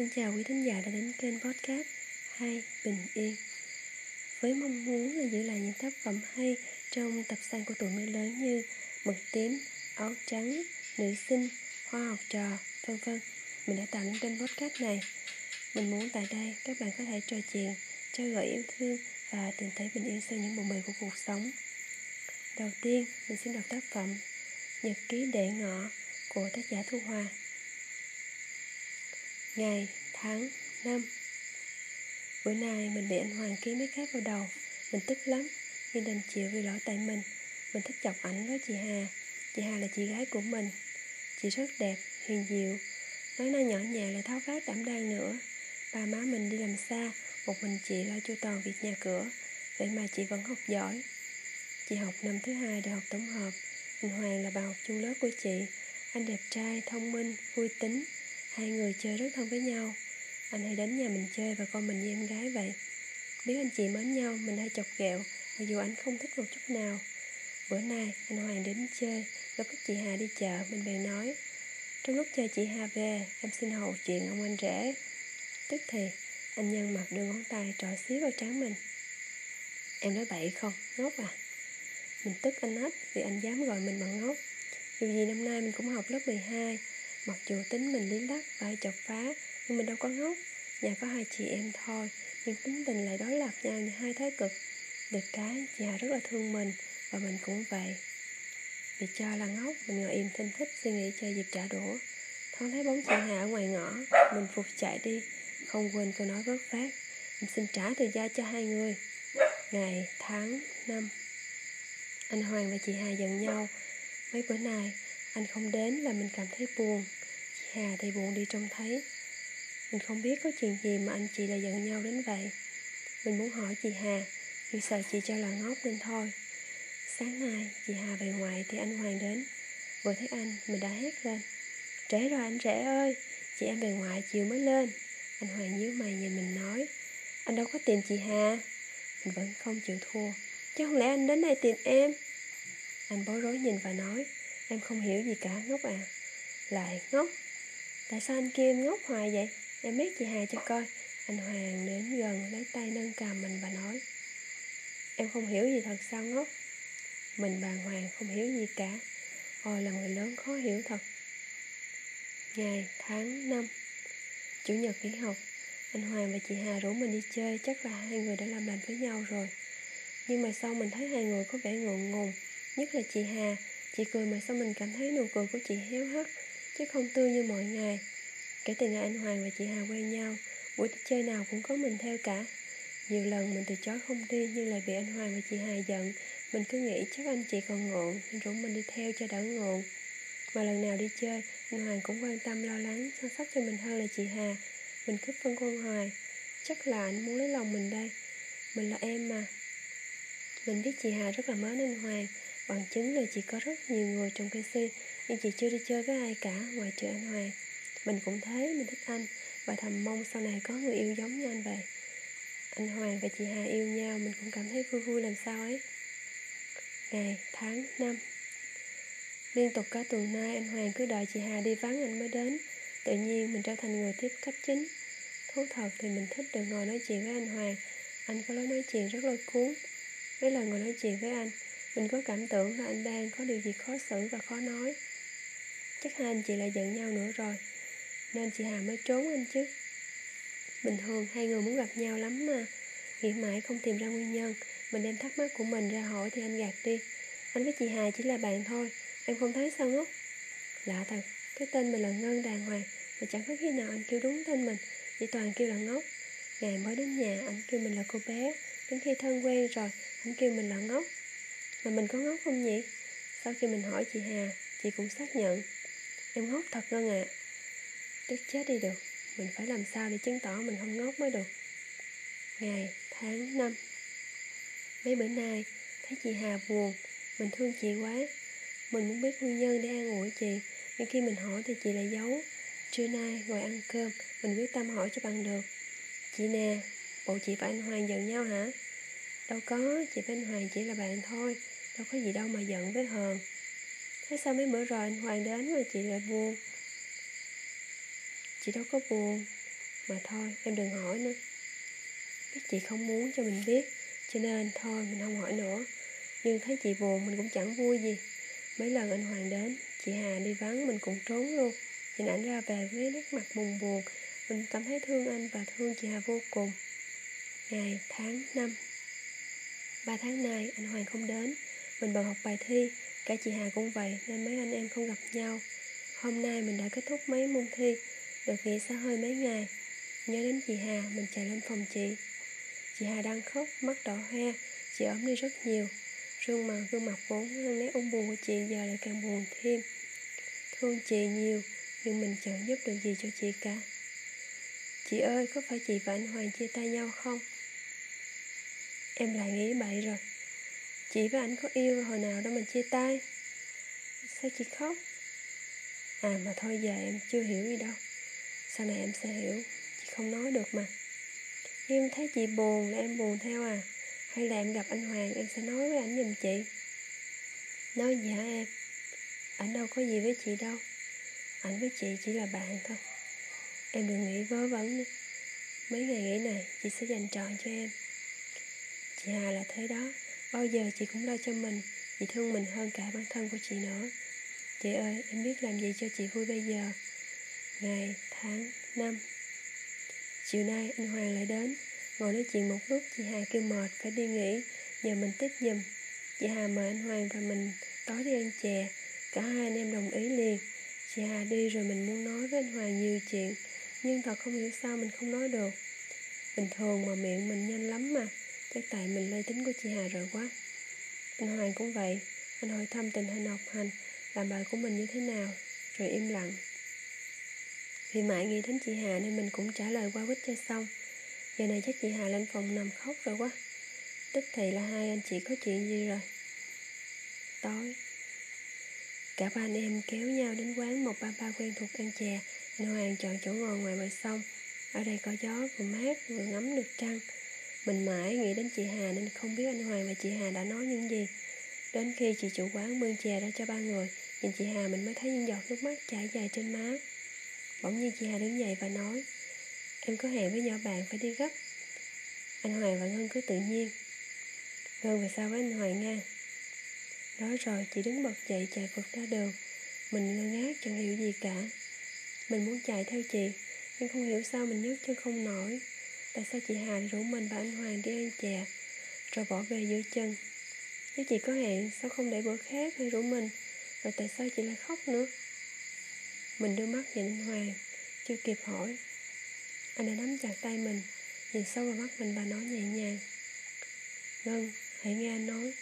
Xin chào quý thính giả đã đến kênh podcast Hai Bình Yên. Với mong muốn là giữ lại những tác phẩm hay trong tập san của tuổi mới lớn như Mực tím, áo trắng, nữ sinh, hoa học trò, vân vân Mình đã tạo nên kênh podcast này. Mình muốn tại đây các bạn có thể trò chuyện, trao gửi yêu thương và tìm thấy bình yên sau những bộn bề của cuộc sống. Đầu tiên, mình xin đọc tác phẩm Nhật ký đệ ngọ của tác giả Thu Hòa Ngày, tháng, năm. Bữa nay mình bị anh Hoàng ký mấy cái vào đầu. Mình tức lắm. Nhưng đành chịu vì lỗi tại mình. Mình thích chọc ảnh với chị Hà. Chị Hà là chị gái của mình. Chị rất đẹp, hiền diệu Nói năng nhỏ nhẹ lại tháo vát đảm đang nữa. Ba má mình đi làm xa Một mình chị lo chu toàn việc nhà cửa. Vậy mà chị vẫn học giỏi. Chị học năm thứ hai đại học tổng hợp. Anh Hoàng là bạn học chung lớp của chị. Anh đẹp trai, thông minh, vui tính. Hai người chơi rất thân với nhau. Anh hay đến nhà mình chơi và coi mình như em gái vậy. Biết anh chị mến nhau, Mình hay chọc ghẹo, Mặc dù anh không thích một chút nào. Bữa nay, anh Hoàng đến chơi, Gặp các chị Hà đi chợ, Mình bèn nói, Trong lúc chờ chị Hà về, Em xin hầu chuyện ông anh rể. Tức thì, anh nhân mặt đưa ngón tay trỏ xíu vào trán mình. Em nói bậy không? Ngốc à? Mình tức anh hết vì anh dám gọi mình bằng ngốc. Dù gì năm nay mình cũng học lớp 12 Mặc dù tính mình lý lắc và chọc phá Nhưng mình đâu có ngốc. Nhà có hai chị em thôi Nhưng tính tình lại đối lập nhau như hai thái cực. Được cái chị Hà rất là thương mình Và mình cũng vậy. Vì cho là ngốc Mình ngồi im thinh thích suy nghĩ chơi dịp trả đũa. Thoáng thấy bóng chị Hà ở ngoài ngõ Mình phục chạy đi. Không quên câu nói vớt phát Mình xin trả từ gia cho hai người. Ngày, tháng, năm Anh Hoàng và chị Hà giận nhau. Mấy bữa nay anh không đến là mình cảm thấy buồn. Chị Hà thì buồn đi trông thấy. Mình không biết có chuyện gì mà anh chị lại giận nhau đến vậy. Mình muốn hỏi chị Hà Nhưng sợ chị cho là ngốc nên thôi. Sáng nay chị Hà về ngoài thì anh Hoàng đến. Vừa thấy anh, mình đã hét lên. Trễ rồi anh rể ơi. Chị em về ngoài chiều mới lên. Anh Hoàng nhíu mày nhìn mình nói. Anh đâu có tìm chị Hà. Mình vẫn không chịu thua. Chứ không lẽ anh đến đây tìm em? Anh bối rối nhìn và nói. Em không hiểu gì cả ngốc à? Lại ngốc? Tại sao anh kia em ngốc hoài vậy? Em mét chị Hà cho coi. Anh Hoàng đến gần lấy tay nâng cầm mình và nói Em không hiểu gì thật sao ngốc? Mình bàng hoàng không hiểu gì cả. Ôi là người lớn khó hiểu thật. Ngày, tháng, năm Chủ nhật nghỉ học Anh Hoàng và chị Hà rủ mình đi chơi. Chắc là hai người đã làm lành với nhau rồi. Nhưng mà sau mình thấy hai người có vẻ ngượng ngùng Nhất là chị Hà. Chị cười mà sao mình cảm thấy nụ cười của chị héo hắt, Chứ không tươi như mọi ngày. Kể từ ngày anh Hoàng và chị Hà quen nhau, Buổi chơi nào cũng có mình theo cả. Nhiều lần mình từ chối không đi, Nhưng lại bị anh Hoàng và chị Hà giận. Mình cứ nghĩ chắc anh chị còn ngộn, Nên rủ mình đi theo cho đỡ ngộn. Mà lần nào đi chơi, Anh Hoàng cũng quan tâm, lo lắng, Chăm sóc cho mình hơn là chị Hà. Mình cứ phân quân hoài, Chắc là anh muốn lấy lòng mình đây. Mình là em mà. Mình biết chị Hà rất là mến anh Hoàng. Bằng chứng là chỉ có rất nhiều người trong KC Nhưng chị chưa đi chơi với ai cả ngoài trừ anh Hoàng. Mình cũng thế, mình thích anh Và thầm mong sau này có người yêu giống như anh vậy. Anh Hoàng và chị Hà yêu nhau Mình cũng cảm thấy vui vui làm sao ấy. Ngày, tháng, năm. Liên tục cả tuần nay anh Hoàng cứ đợi chị Hà đi vắng anh mới đến. Tự nhiên mình trở thành người tiếp khách chính. Thú thật thì mình thích được ngồi nói chuyện với anh Hoàng. Anh có lối nói chuyện rất lôi cuốn. Mấy lần ngồi nói chuyện với anh mình có cảm tưởng là anh đang có điều gì khó xử và khó nói. Chắc hai anh chị lại giận nhau nữa rồi, Nên chị Hà mới trốn anh chứ. Bình thường hai người muốn gặp nhau lắm mà, Nghĩ mãi không tìm ra nguyên nhân. Mình đem thắc mắc của mình ra hỏi thì anh gạt đi. Anh với chị Hà chỉ là bạn thôi, Em không thấy sao ngốc? Lạ thật, Cái tên mình là Ngân đàng hoàng, Mà chẳng có khi nào anh kêu đúng tên mình, Chỉ toàn kêu là ngốc. Ngày mới đến nhà, anh kêu mình là cô bé, Đến khi thân quen rồi, Anh kêu mình là ngốc mà mình có ngốc không nhỉ? Sau khi mình hỏi chị Hà, chị cũng xác nhận. Em ngốc thật ngân ạ. À. Tức chết đi được, mình phải làm sao để chứng tỏ mình không ngốc mới được. Ngày, tháng, năm. Mấy bữa nay, thấy chị Hà buồn, mình thương chị quá. Mình muốn biết nguyên nhân để an ủi chị, nhưng khi mình hỏi thì chị lại giấu. Trưa nay, ngồi ăn cơm, mình quyết tâm hỏi cho bằng được. Chị nè, bộ chị và anh Hoàng giận nhau hả? Đâu có, chị với anh Hoàng chỉ là bạn thôi. Đâu có gì đâu mà giận với Hờn. Thế sao mấy bữa rồi anh Hoàng đến mà chị lại buồn? Chị đâu có buồn. Mà thôi em đừng hỏi nữa. Biết chị không muốn cho mình biết. Cho nên thôi mình không hỏi nữa. Nhưng thấy chị buồn mình cũng chẳng vui gì. Mấy lần anh Hoàng đến Chị Hà đi vắng mình cũng trốn luôn. Nhìn ảnh ra về với nét mặt buồn buồn. Mình cảm thấy thương anh và thương chị Hà vô cùng. Ngày, tháng, năm. Ba tháng nay anh Hoàng không đến. Mình bận học bài thi Cả chị Hà cũng vậy nên mấy anh em không gặp nhau. Hôm nay mình đã kết thúc mấy môn thi Được nghỉ xa hơi mấy ngày. Nhớ đến chị Hà mình chạy lên phòng chị. Chị Hà đang khóc, mắt đỏ hoe Chị ốm đi rất nhiều. Sương mặt gương mặt vốn nét ung buồn của chị giờ lại càng buồn thêm. Thương chị nhiều Nhưng mình chẳng giúp được gì cho chị cả. Chị ơi có phải chị và anh Hoàng chia tay nhau không? Em lại nghĩ bậy rồi. Chị và anh có yêu hồi nào đâu mà chia tay. Sao chị khóc? À mà thôi giờ em chưa hiểu gì đâu. Sau này em sẽ hiểu. Chị không nói được mà. Em thấy chị buồn là em buồn theo à. Hay là em gặp anh Hoàng, em sẽ nói với anh giùm chị. Nói gì hả em? Anh đâu có gì với chị đâu. Anh với chị chỉ là bạn thôi. Em đừng nghĩ vớ vẩn nữa. Mấy ngày nghỉ này, chị sẽ dành trọn cho em. Chị Hà là thế đó. Bao giờ chị cũng lo cho mình. Chị thương mình hơn cả bản thân của chị nữa. Chị ơi em biết làm gì cho chị vui bây giờ? Ngày, tháng, năm. Chiều nay anh Hoàng lại đến. Ngồi nói chuyện một lúc chị Hà kêu mệt phải đi nghỉ. Nhờ mình tiếp giùm. Chị Hà mời anh Hoàng và mình tối đi ăn chè. Cả hai anh em đồng ý liền. Chị Hà đi rồi mình muốn nói với anh Hoàng nhiều chuyện Nhưng thật không hiểu sao mình không nói được. Bình thường mà miệng mình nhanh lắm mà. Chắc tại mình mê tính của chị Hà rồi quá. Anh Hoàng cũng vậy. Anh hỏi thăm tình hình học hành, Làm bài của mình như thế nào, Rồi im lặng. Vì mãi nghĩ đến chị Hà nên mình cũng trả lời qua quýt cho xong. Giờ này chắc chị Hà lên phòng nằm khóc rồi quá. Tức thì là hai anh chị có chuyện gì rồi? Tối. Cả ba anh em kéo nhau đến quán một ba ba quen thuộc ăn chè. Anh Hoàng chọn chỗ ngồi ngoài bờ sông. Ở đây có gió, vừa mát, vừa ngắm được trăng mình mãi nghĩ đến chị Hà nên không biết anh Hoàng và chị Hà đã nói những gì. Đến khi chị chủ quán bưng chè ra cho ba người, nhìn chị Hà mình mới thấy những giọt nước mắt chảy dài trên má. Bỗng nhiên chị Hà đứng dậy và nói, em có hẹn với nhỏ bạn phải đi gấp. Anh Hoàng và Ngân cứ tự nhiên. Ngân về sao với anh Hoàng nha. Nói rồi chị đứng bật dậy chạy vượt ra đường. Mình ngơ ngác chẳng hiểu gì cả. Mình muốn chạy theo chị, nhưng không hiểu sao mình nhấc chân không nổi. Tại sao chị Hà rủ mình và anh Hoàng đi ăn chè Rồi bỏ về giữa chân? Nếu chị có hẹn Sao không để bữa khác hay rủ mình? Rồi tại sao chị lại khóc nữa? Mình đưa mắt nhìn anh Hoàng Chưa kịp hỏi. Anh đã nắm chặt tay mình Nhìn sâu vào mắt mình và nói nhẹ nhàng. Ngân, hãy nghe anh nói.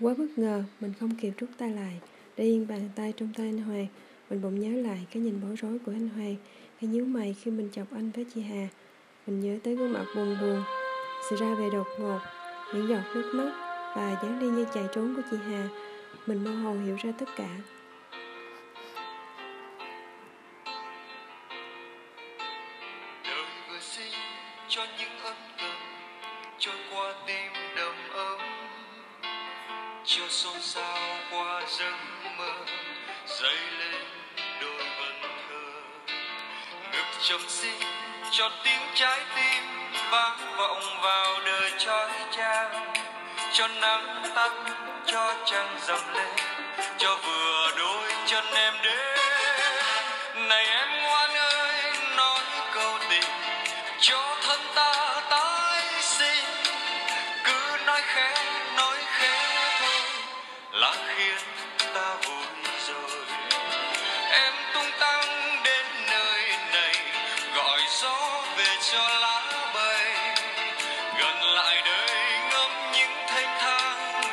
Quá bất ngờ, mình không kịp rút tay lại. Để yên bàn tay trong tay anh Hoàng Mình bỗng nhớ lại cái nhìn bối rối của anh Hoàng hay nhíu mày khi mình chọc anh với chị Hà? Mình nhớ tới gương mặt buồn buồn, Sự ra về đột ngột, Những giọt nước mắt Và dáng đi như chạy trốn của chị Hà. Mình mơ hồ hiểu ra tất cả. Cho những ân cần, trôi qua tim đầm ấm. Xôn xao qua giấc mơ dậy lên chồng xin cho tiếng trái tim vang vọng vào đời trói trang. Cho nắng tắt, cho trăng dầm lên, cho vừa đôi chân em đến.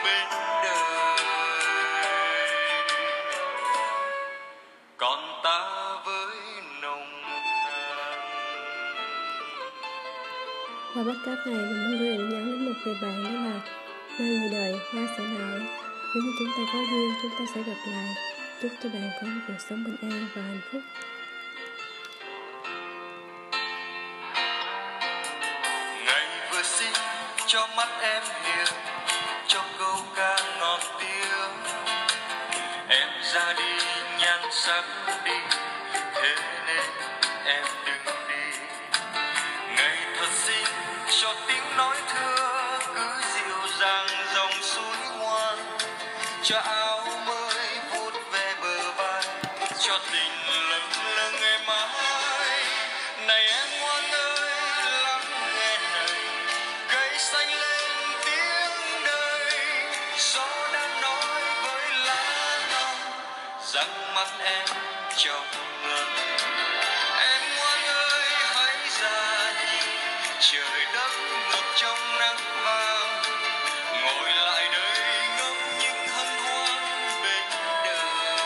Bên đời. Còn ta với nồng nàn. Qua bắt cáp này mình muốn gửi nhắn đến một người bạn đó là nơi người đời hoa sẽ nở nếu như chúng ta có duyên chúng ta sẽ gặp lại. Chúc cho bạn có một cuộc sống bình an và hạnh phúc. Cho mắt em hiền tiếng đi, thế nên em đừng đi. Ngày thật xin cho tiếng nói thưa cứ dịu dàng dòng suối ngoan cho ai sáng mắt em trong ngân em ngoan ơi, hãy ra đi. Trời đất ngập trong nắng vàng. Ngồi lại đây ngắm những hân hoan bên đời.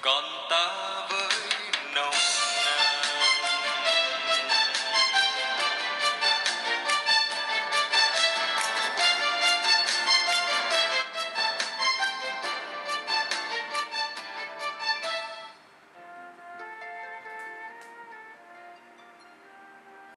Còn ta